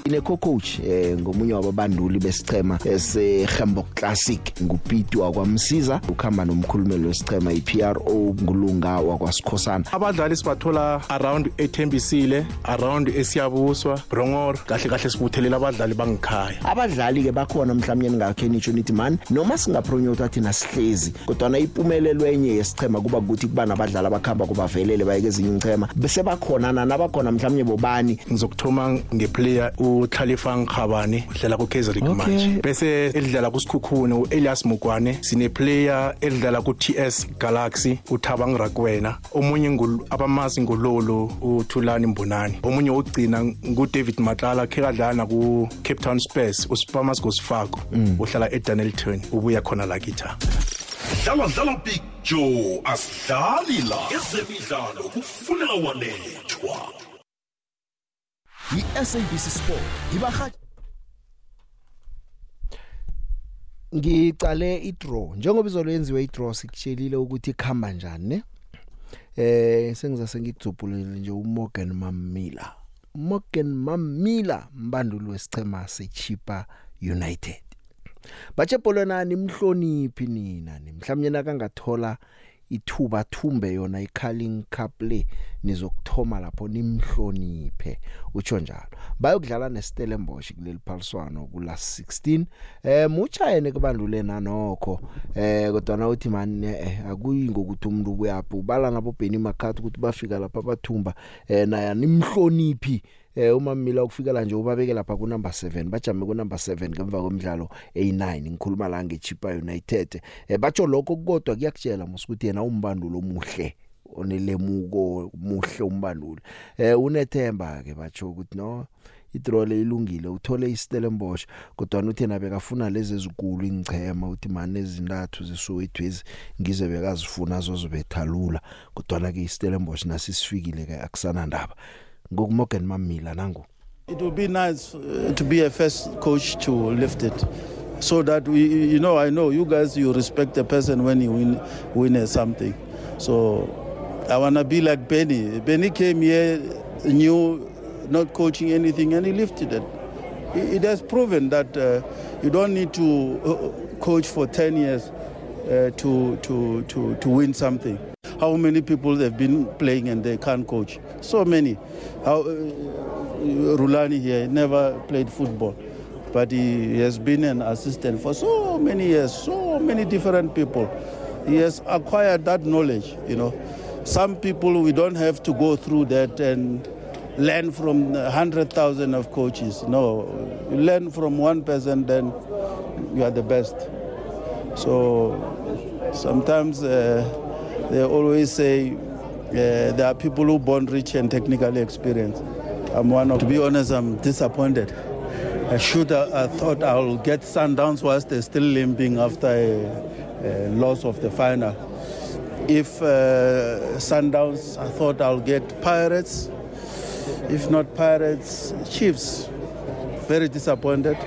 Fulela wanethwa ine-co coach eh ngomunye wababanduli besichema esehembok classic ngupitu wakwamsiza ukhamba nomkhulumeli wesichema i-pro ngulunga wakwasikhosana abadlali sibathola around ethembisile around esiyabuswa brongor kahle kahle sibuthelela abadlali bangikhaya abadlali-ke bakhona mhlawumbe ningakhe nitsho nithi mani noma singapronyotha thina sihlezi kodwana impumelelo enye yesichema kuba ukuthi kuba nabadlali abakuhamba kubavelele bayeke ezinye ichema bese bakhona nabakhona mhlawumbe bobani? Ngizokuthoma ngeplayer utlhalifang khabane udlala ku-kaizer league Okay. manje. Bese elidlala kusikhukhune u-elias mugwane sineplayer elidlala ku-ts galaxy uthabang rakwena. Omunye ngul- abamazi ngulolo uthulani mbonani. Omunye wokugcina ngudavid matlala khe kadlala naku-cape town spurs uspamas gosifako uhlala edanelton ubuya khona lakitha dlala dlala big joe asidlali la ezemidlalo kufunela wanethwa i-sabc sport. Ibaha ngicale i-draw. Njengoba izolo yenziwe i-draw sikutshelile ukuthi ikhamba njani ne? Eh sengizase ngikudzubhulele nje uMorgan Mamila. Morgan Mamila mbanduli wesichema seChipa United. Batshe bolona nimhloniphi nina nimhlawumnye nakangathola ithuba thumbe yona iCarling Cup le nizokuthoma lapho nimhloniphe. Utsho njalo. Bayokudlala neStellenbosch kuleli phaliswano kula 16 eh muchayene kubandulena nokho eh kodwa na uthi man eh akuyi ngokuthi umuntu uyaphi ubala nabo Benny Makhathi ukuthi bafika lapha bathumba. Eh naya nimhloniphi. Eh uma Mila ukufikela nje ubabeke lapha ku number 7 bajame ku number 7 ngemva komdlalo A9 ngikhuluma la ngeChipa United. Eh batsho lokho kodwa kuyakutshela musukuthi yena umbandulo omuhle onelemuko muhle umbandulo eh unethemba ke batsho ukuthi no idraw le ilungile uthole iStellenbosch kodwa uthi yena bekafuna lezi ezikulu ingchema uthi manje ezintathu zisowethu ngize bekazifuna zozibethalula kodwa ke iStellenbosch nasisifikile ke akusana ndaba. ngokuMorgan Mamila nangu It would be nice uh, to be a first coach to lift it. So that we, you know, I know you guys, you respect a person when you win, win something. So I want to be like Benny. Benny came here, knew not coaching anything, and he lifted it. It has proven that uh, you don't need to uh, coach for 10 years uh, to, to, to, to win something. How many people they've been playing and they can't coach? So many. How, uh, Rulani here never played football, but he has been an assistant for so many years, so many different people. He has acquired that knowledge, you know. Some people, we don't have to go through that and learn from 100,000 of coaches. No, you learn from one person, then you are the best. So sometimes uh, they always say uh, there are people who born rich and technically experienced. I'm one of. To be honest, I'm disappointed. I should. have- I thought I'll get Sundowns whilst they're still limping after a, a loss of the final. If uh, Sundowns, I thought I'll get Pirates. If not Pirates, Chiefs. Very disappointed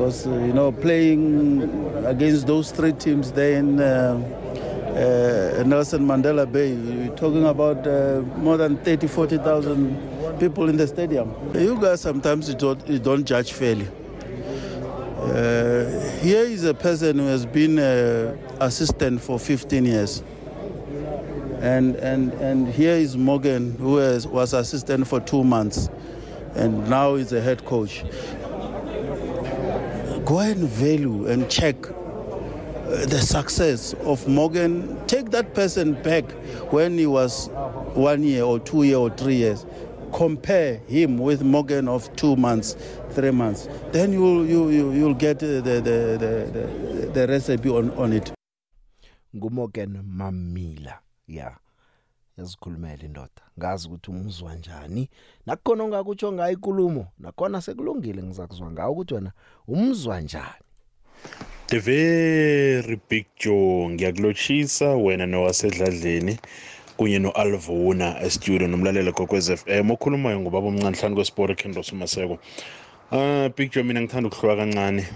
because uh, you know playing against those three teams there in uh, uh, Nelson Mandela Bay, you're talking about uh, more than 30, 40,000 people in the stadium. You guys sometimes you don't, you don't judge fairly. Uh, here is a person who has been assistant for 15 years. And, and, and here is Morgan, who has, was assistant for two months and now is a head coach. Go and value and check uh, the success of Morgan. Take that person back when he was one year or two year or three years. Compare him with Morgan of two months, three months. Then you'll, you, you, you'll get uh, the, the, the, the, the recipe on, on it. nguMorgan Mamila yeah yazikhulumela indoda ngazi ukuthi umuzwa njani nakukhona ongakutsho ngayo ikulumo nakhona sekulungile ngizakuzwa ngawo ukuthi wena umuzwa njani The very big Joe ngiyakulochisa wena nowasedladleni kunye noAlvuna e-studio nomlaleli gokwez FM okhulumayo ngubaba omncane hlanu kwesport Kendos Maseko. Ah big Joe mina ngithanda ukuhlwa kancane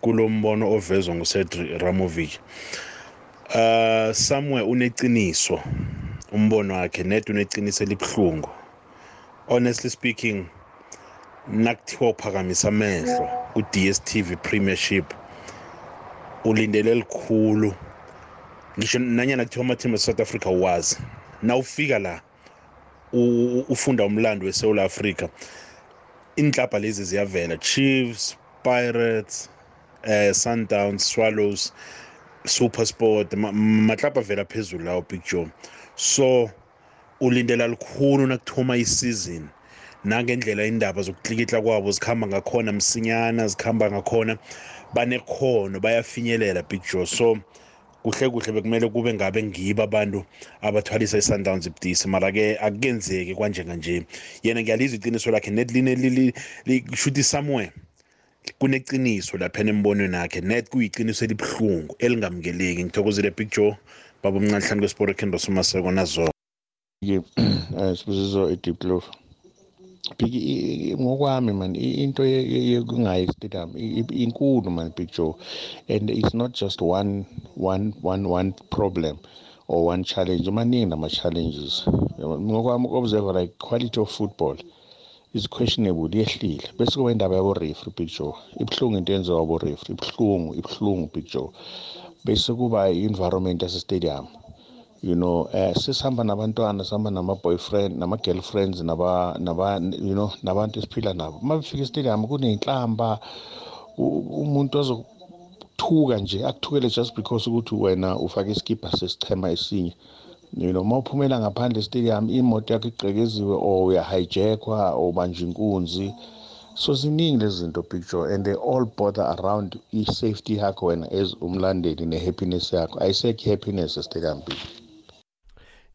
kulombono ovezwa nguCedric Ramovic. Uh somewhere uneqiniso umbono wakhe net uneqiniso elibhlungu. Honestly speaking nakuthiwa uphakamisa amehlo ku DStv Premiership ulindele likhulu. Ngisho nanyana kuthiwa amathimba e-south africa wazi nawufika la u- ufunda umlando weSouth Africa inhlapa lezi ziyavela. Chiefs Pirates eh Sundowns Swallows SuperSport ma- mahlapa vela phezulu lawo Big Joe. So ulindela likhulu nakuthoma isizini nangendlela indaba zokuklikitla kwabo zikhamba ngakhona msinyana zikhamba ngakhona banekhono bayafinyelela Big Joe. So kuhle kuhle bekumele kube ngabe ngibo abantu abathwalisa iSundowns ibudisi mara ke akuyenzeki kanje kanje yena ngiyalizwa iqiniso lakhe net line lishuthi somewhere. Kuneqiniso lapha embonweni wakhe net kuyiqiniso elibhlungu elingamukeleki. Ngithokozile Big Joe. Baba omncane hlanu kwesport kendo somaseko nazo ke eh *clears throat* sibusiso edeep love big i- i- ngokwami man i- into ye- ye- yokungayi stadium i- i- inkulu man big joe. And it's not just one one one one problem or one challenge maningi nama challenges ngokwami observe like quality of football is questionable yehlile. Bese kuba indaba yabo referee big joe. Ibhlungu into yenziwa abo referee ibhlungu ibhlungu big joe. Bese kuba i-environment yase stadium you know eh sisihamba nabantwana sihamba nama boyfriend nama girlfriends naba naba you know nabantu esiphila nabo. Mabefika estadium kunenhlamba u- umuntu azokuthuka nje akuthukele just because ukuthi wena ufake iskipa sesichema esinye. You know mawuphumela ngaphandle stadium imoto yakho igqekeziwe or uyahijackwa or ubanja inkunzi so ziningi lezi zinto picture and they all bother around i-safety yakho wena as umlandeli ne-happiness yakho. Ayisekho i-happiness estadium big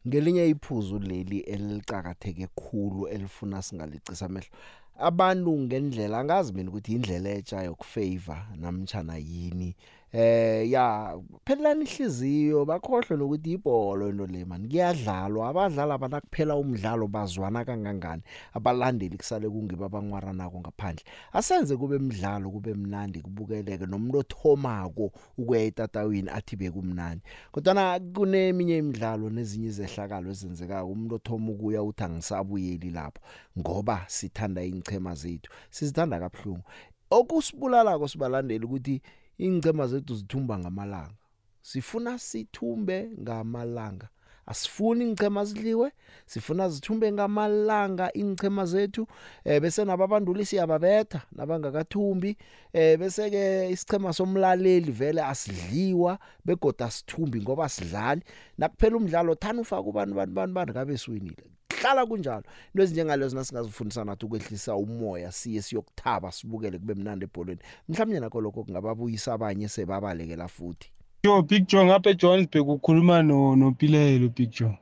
ngelinye iphuzu leli elicakatheke khulu elifuna singalicisa amehlo abantu ngendlela angazi mina ukuthi indlela etsha yokufavor namtjana yini. Eh ya phelelani ihliziyo bakhohlwe nokuthi ibholo into le man kuyadlalwa. Abadlali abana kuphela umdlalo bazwana kangangani? Abalandeli kusale kungibe abangwaranako ngaphandle. Asenze kube umdlalo kube mnandi kubukeleke nomuntu othomako ukuya etatawini athi bekumnandi. Kodwa kuneminye imidlalo nezinye izehlakalo ezenzekako umuntu othoma ukuya uthi angisabuyeli lapho ngoba sithanda ingchema zethu. Sizithanda kabuhlungu. Okusibulalako sibalandeli ukuthi ingcema zethu zithumba ngamalanga. Sifuna sithumbe ngamalanga. Asifuni ingchema zidliwe sifuna zithumbe ngamalanga ingchema zethu. Eh bese nababanduli siyababetha nabangakathumbi. Eh bese ke isichema somlaleli vele asidliwa begoda sithumbi ngoba sidlali nakuphela umdlalo thana ufaka bani bani bani kabe siwinile? Hlala kunjalo into ezinjengalezo nasingazifundisa nathi ukwehlisa umoya siye siyokuthaba sibukele kube mnandi ebholweni mhlawumnye nakho lokho kungababuyisa abanye sebabalekela futhi Joe Big Joe ngapha eJohannesburg ukhuluma no noPilelo Big Joe.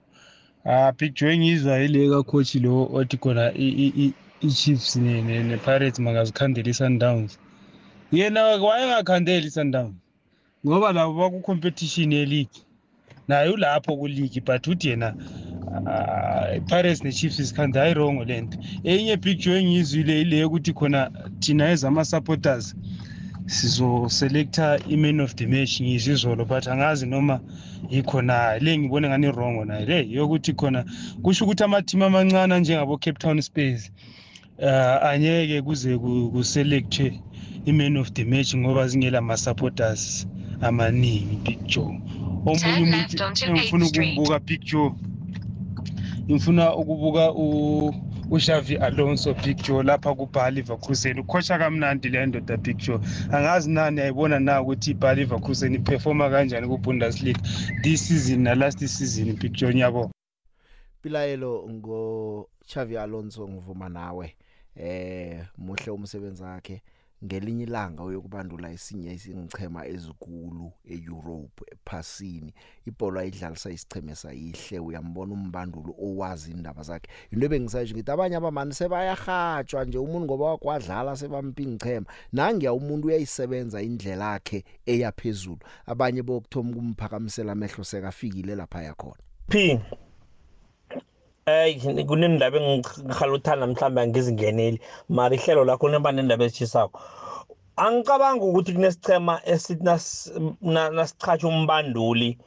Ah Big Joe engizwa ile ka coach lo othi khona i i i Chiefs ne ne ne Pirates mangazikhandela iSundowns. Yena wayengakhandeli iSundowns. Ngoba labo baku competition ye league. naye ulapho kuligi but uthi yena uh, pirates ne-chiefs isikhanda hayi rongo le nto. Enye picture engiyizwile ile yokuthi khona thina ezama-supporters sizoselecta i-man of the match ngiyizwe izolo but angazi noma yikhona le ngibone ngani rongo nayo le yokuthi khona kusho ukuthi amathimu amancane njengabo-cape town space uh, anyeke kuze kuselectwe i-man of the match ngoba zingela ma-supporters amaningi big joe omunye umuntu engifuna ukumbuka big joe ngifuna ukubuka ushavi alonso big joe lapha kubha leverkusen ukhosha kamnandi le ndoda big joe. Angazi nani ayibona na ukuthi ibha leverkusen iperforma kanjani kubundesliga this season nalast season big joe nyabo pilayelo ngo chavi alonso ngivuma nawe eh muhle umsebenzi wakhe. Ngelinye ilanga uyokubandula isinye isingichema ezikulu eEurope ephasini. Ibhola ayidlalisa isicheme sayihle uyambona umbandulo owazi indaba zakhe. Into bengisayisho ngithi abanye abamani sebayahatshwa nje umuntu ngoba wakwadlala sebampingichema nangiya umuntu uyayisebenza indlela yakhe eyaphezulu. Abanye bokuthoma kumphakamisela amehlo sekafikile lapha yakhona. P. Eh kunendaba engikhaluthana mhlawumbe angizingeneli. Mara ihlelo lakho neba nendaba ezitshisako angicabanga ukuthi kunesichema esithi nasichatsha umbanduli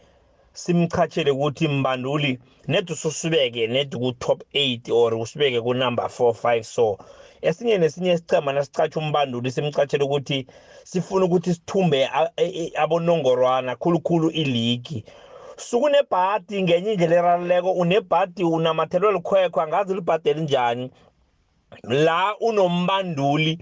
simchachele ukuthi mbanduli ned ususibeke ned ku-top 8 or usibeke ku-number 4 5 so esinye nesinye isichema nasichatsha umbanduli simchachele ukuthi sifuna ukuthi sithumbe abonongorwana khulukhulu iligi sukunebhadi ngenye indlela eraluleko unebhadi unamathelwe likhwekhwe angazi libhadeli njani. La unombanduli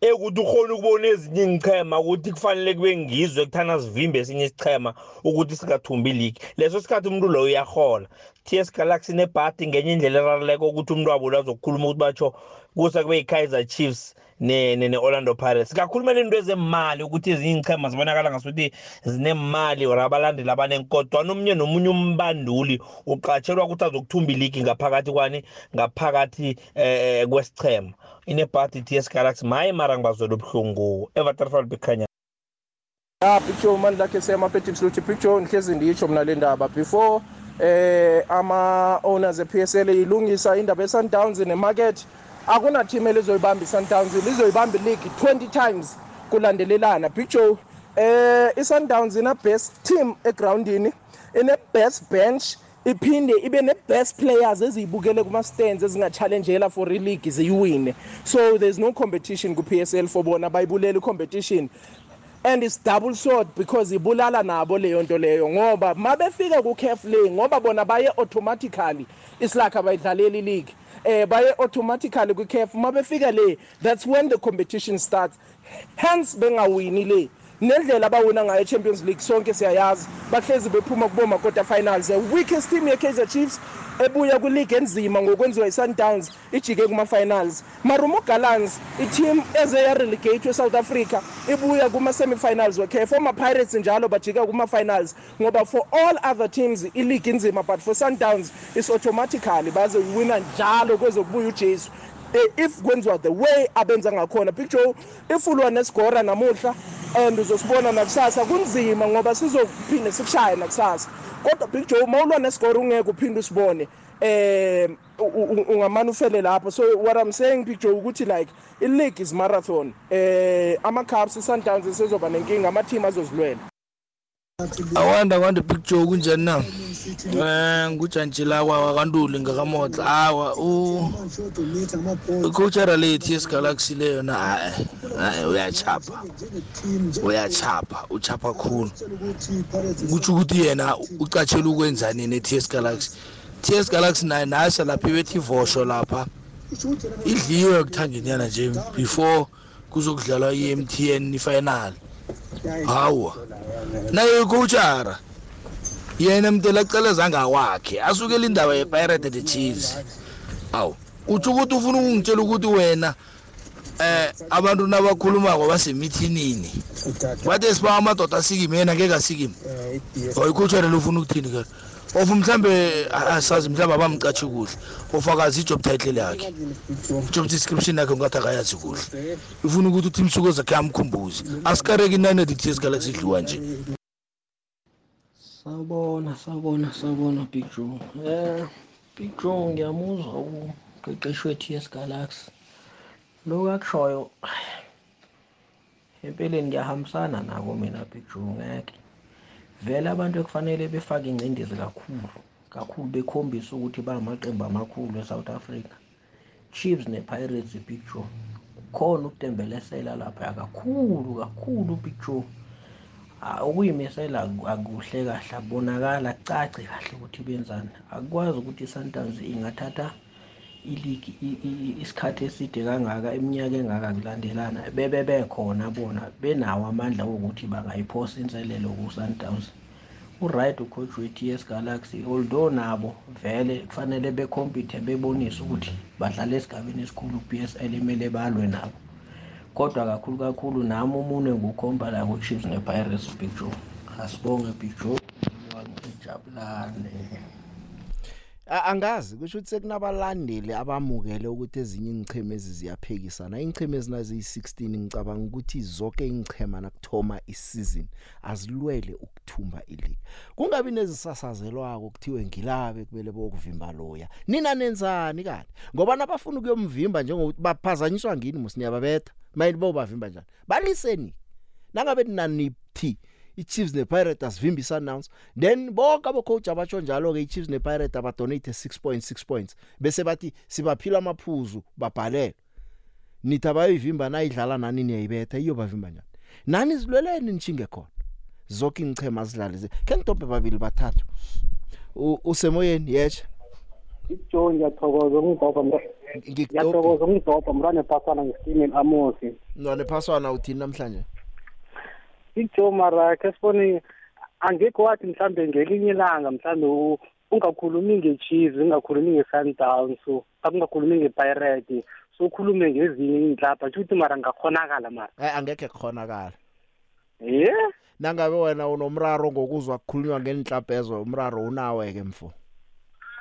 ekuthi ukhona ukubona ezinye ingichema ukuthi kufanele kube ngizwe kuthana sivimbe esinye isichema ukuthi singathumbi iligi. Leso sikhathi umuntu loyo uyahola TS Galaxy nebhadi ngenye indlela eraluleko ukuthi umuntu wabo lazokhuluma ukuthi batsho kusa kube yi-Kaizer Chiefs. Ne ne Orlando Pirates. Kakhuluma lento ezemali ukuthi ezinye ichema zibonakala ngasuthi zinemali or abalandeli abanenkodwa omunye nomunye umbanduli uqatshelwa ukuthi azokuthumba iligi ngaphakathi kwani? Ngaphakathi eh kwesichema inebhadi TS Galaxy maye mara ngibazwela ubuhlungu Everton bikhanya ya picture manje lakhe sema phethe absolute picture ngihlezi ndiyisho mina le ndaba. Before eh ama owners ePSL ilungisa indaba yeSundowns nemarket akuna team elizoyibamba iSundowns lizoyibamba league 20 times kulandelelana. Big joe eh iSundowns ina best team egroundini ine best bench iphinde ibe ne best players eziyibukele kuma stands ezingachallengela for ileague ziyiwine so there's no competition ku PSL for bona bayibulela competition and it's double sword because ibulala nabo leyo nto leyo ngoba mabefika ku CAF league ngoba bona baye automatically islaka bayidlalela ileague. Eh baye automatically ku CAF mabefika le that's when the competition starts. Hence bengawini le nendlela abawina ngayo Champions League sonke siyayazi. Bahlezi bephuma kuboma quarter finals. The weakest team ye Kaizer Chiefs ebuya ku league enzima ngokwenziwa iSundowns ijike kuma finals. Marumo Gallants i-team eze ya relegate eSouth Africa ibuya kuma semi-finals we former Pirates njalo bajika kuma finals ngoba for all other teams i-league inzima but for Sundowns is automatically baze wina njalo kwezokubuya uJesu. If kwenziwa the way abenza ngakhona picture if ulwa nesigora namuhla and uzosibona nakusasa kunzima ngoba sizophinde sikushaye nakusasa. Kodwa big joe uma ulwa nesigora ungeke uphinde usibone eh ungamane ufele lapho. So what i'm saying big joe ukuthi like i-league is marathon. Eh ama-cubs i-sundowns sezoba nenkinga ama-team azozilwela. Awanda kwande big joe kunjani na? Um ngujantshila kwakantuli ngakamotla. Awa icoachara lethi yesigalaxy leyo na hayi uyachapha uyachapha uchapha khulu. Kutsho ukuthi yena ucatshela ukwenzani ne-ts galaxy? Ts galaxy naye nasha lapha ibethi ivosho lapha. Idliwe kuthangenyana nje before kuzokudlalwa i-mtn ifinal hawa. Naye icoachara yena mntela acela zangawakhe asukele indaba yepirate the chiefs awu utsho ukuthi ufuna ukungitshela ukuthi wena eh abantu nabakhulumako basemithinini. Bathe siba amadoda asikime yena ngeke asikime. Oyikhutshwele lufuna ukuthini ke? Of mhlambe asazi mhlawumbe abamcashi kuhle ofakazi i-job title yakhe job description yakhe ngathi akayazi kuhle ifuna ukuthi uthi imsuko zakhe amkhumbuze asikareki inani edities galaxy idliwa nje Sawubona, sawubona, sawubona Big Joe. Eh Big Joe ngiyamuzwa uqeqeshwe TS Galaxy. Lokho akushoyo empeleni ngiyahambisana nako mina Big Joe ngeke. Vele abantu ekufanele befake ingcindezi kakhulu, kakhulu bekhombisa ukuthi bamaqembu amakhulu eSouth Africa. Chiefs nePirates Big Joe. Khona ukutembelesela lapha kakhulu kakhulu Big Joe. Ah, ukuyimisela akuhle kahle akubonakala kucace kahle ukuthi benzani akukwazi ukuthi iSundowns ingathatha iligi isikhathi eside kangaka iminyaka engaka kulandelana bebe bekhona bona benawo amandla wokuthi bangayiphosa inselelo ku-Sundowns. Uright ucoach we-TS Galaxy although nabo vele kufanele becompete bebonise ukuthi badlala esigabeni esikhulu ku-PSL emele balwe nabo. Kodwa kakhulu kakhulu nami umunwe ngukhomba la ku-Chiefs ne-Pirates Big Joe. Asibonge Big Joe ngijabulane A- angazi kusho ukuthi sekunabalandeli abamukele ukuthi ezinye ingcheme ezi ziyaphekisana ingcheme ezinazi yi16 ngicabanga ukuthi zonke ingchema nakuthoma isizini azilwele ukuthumba ileague. Kungabi nezisasazelwako kuthiwe ngilabe kumele bokuvimba loya. Nina nenzani kanti? Ngoba nabafuna ukuyomvimba njengokuthi baphazanyiswa ngini musiniyababetha mayini bobavimba njani? Baliseni nangabe ninanithi iChiefs nePirates asivimba iSundowns. Then bonke abocoach abatsho njalo ke iChiefs nePirates abadonate 6.6 points. Bese bathi sibaphila amaphuzu babhalele nithi abayivimba nayidlala nani niyayibetha iyo bavimba njani? Nani zilweleni nichinge khona? Zonke ingchema zidlale ke ngidobhe babili bathathu. U- usemoyeni yeche Joe ngiyathokoza ukungidobha ngiyathokoza ukungidobha mntwana epasana ngestimeni amosi. Nwane phaswana uthini namhlanje? Joe mara ke sibone angekho wathi mhlambe ngelinye ilanga mhlambe u- ungakhulumi nge-Chiefs ungakhulumi nge-Sundowns akungakhulumi nge-Pirate so ukhulume ngezinye indlapha ukuthi mara ngakhonakala mara. Eh angeke kukhonakala ye? Nangabe wena unomraro ngokuzwa kukhulunywa ngenhlaphezo umraro unawe ke mfo.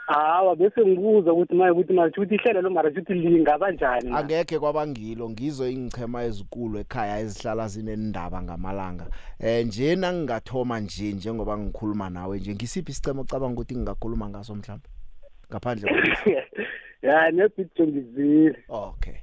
Hawa bese ngibuza ukuthi maye ukuthi mara ukuthi ihlelo lo mara ukuthi lingaba njani mara? angeke kwabangilo ngizo ingchema ezikulu ekhaya ezihlala zinendaba ngamalanga. Eh nje nangingathoma nje njengoba ngikhuluma nawe nje ngisiphi isicemo ocabanga ukuthi ngingakhuluma ngaso mhlawumbe ngaphandle *laughs* ya nepicture ngizile okay.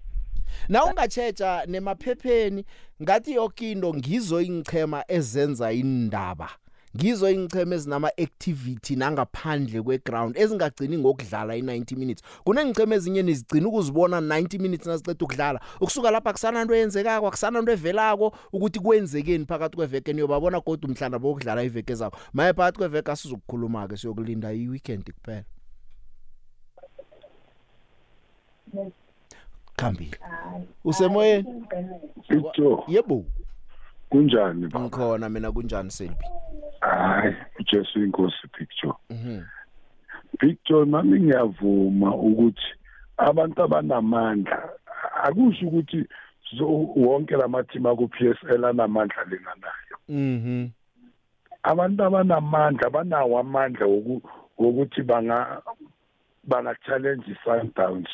Na ungatsheja nemaphepheni ngathi yonke into ngizo ingchema ezenza indaba ngizo ingchema ezinama activity nangaphandle kweground ezingagcini ngokudlala i90 minutes. Kunengchema ezinye nizigcina ukuzibona 90 minutes nasiceda ukudlala. Ukusuka lapha kusana into eyenzekako akusana into evelako ukuthi kwenzekeni phakathi kweveke niyobabona kodwa umhlana bokudlala iveke zakho maye phakathi kweveke asizokukhuluma ke siyokulinda iweekend kuphela. Khambile. Usemoyeni? Victor yebo. Kunjani baba? Ngikhona mina kunjani selbi hayi ujesu inkosi picture mhm. Picture nami ngiyavuma ukuthi abantu abanamandla akusho ukuthi wonke lamathima ku PSL anamandla lenganayo mhm. Abantu abanamandla banawo amandla woku- wokuthi banga banga challenge Sundowns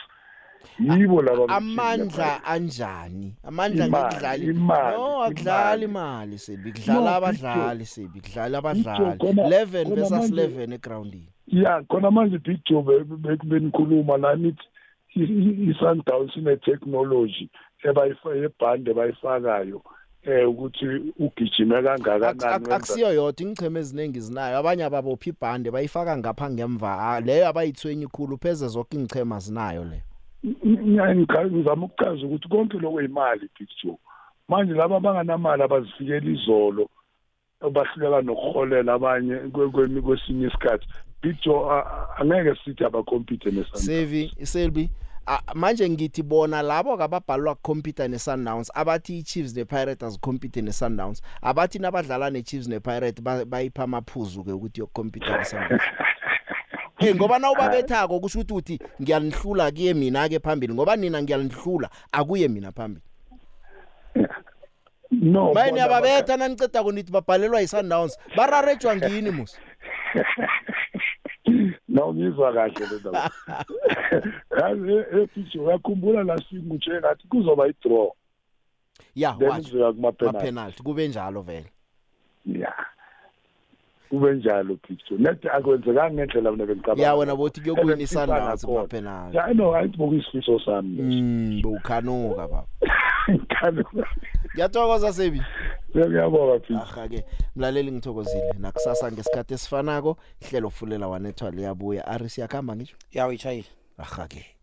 yibo laba amandla anjani? Amandla Imali, ngekudlala imali, no akudlali imali. imali sebi. Kudlala No, abadlali sebi. Kudlala abadlali. khona- 11 khona versus manje- 11 egroundini. Ya khona manje picture benikhuluma nani i-Sundowns ine technology ebayifa ebhande bayifakayo eh ukuthi ugijime kangakanani wenza- akusiyo yodwa ingcheme eziningi zinayo. Abanye ababophi ibhande bayifaka ngapha ngemva Ah, leyo abayithwenyi khulu pheze zonke ingchema zinayo le. Nya- ngika- ngizama ukuchaza ukuthi konke lokho imali picture manje laba abanganamali abazifikela izolo bahluleka nokuholela abanye kwe- kwe- kwesinye isikhathi. Picture a- a- angeke sithi abakompete nesandla sevi selbi ah, manje ngithi bona labo kababhalwa computer neSundowns abathi iChiefs nePirates azikompete neSundowns abathi nabadlala neChiefs nePirates ba- bayipha amaphuzu ke ukuthi yokucompete neSundowns *laughs* Hey ngoba *laughs* nawubabethako kusho ukuthi uthi ngiyanihlula kuye mina ke phambili. Ngoba nina ngiyanihlula akuye mina phambili. No Bayi bona niyababetha naniceda kunithi babhalelwa yiSundowns. Bararejwa ngini musi? *laughs* No ngizwa kahle le ndaba *laughs* yazi epicho uyakhumbula week ngitshe ngathi kuzoba i-draw ya then kuzoya kuma-penalty. penalty kube njalo vele. Ya. Kube njalo picture net akwenzekanga ngendlela mina bengicabanga. Ya wena bothi kuyokwina Ebengifisa iSundowns nakhona. kumapenalty ya no ayibuka isifiso sami. Mm bowukhanuka baba. Ngikhanuka. Ngiyathokoza sebi. Ngiyabonga picture aha ke mlaleli ngithokozile. Nakusasa ngesikhathi esifanako ihlelo fulela wanethwa liyabuya. Ari siyakhamba ngisho yawo ichayile aha ke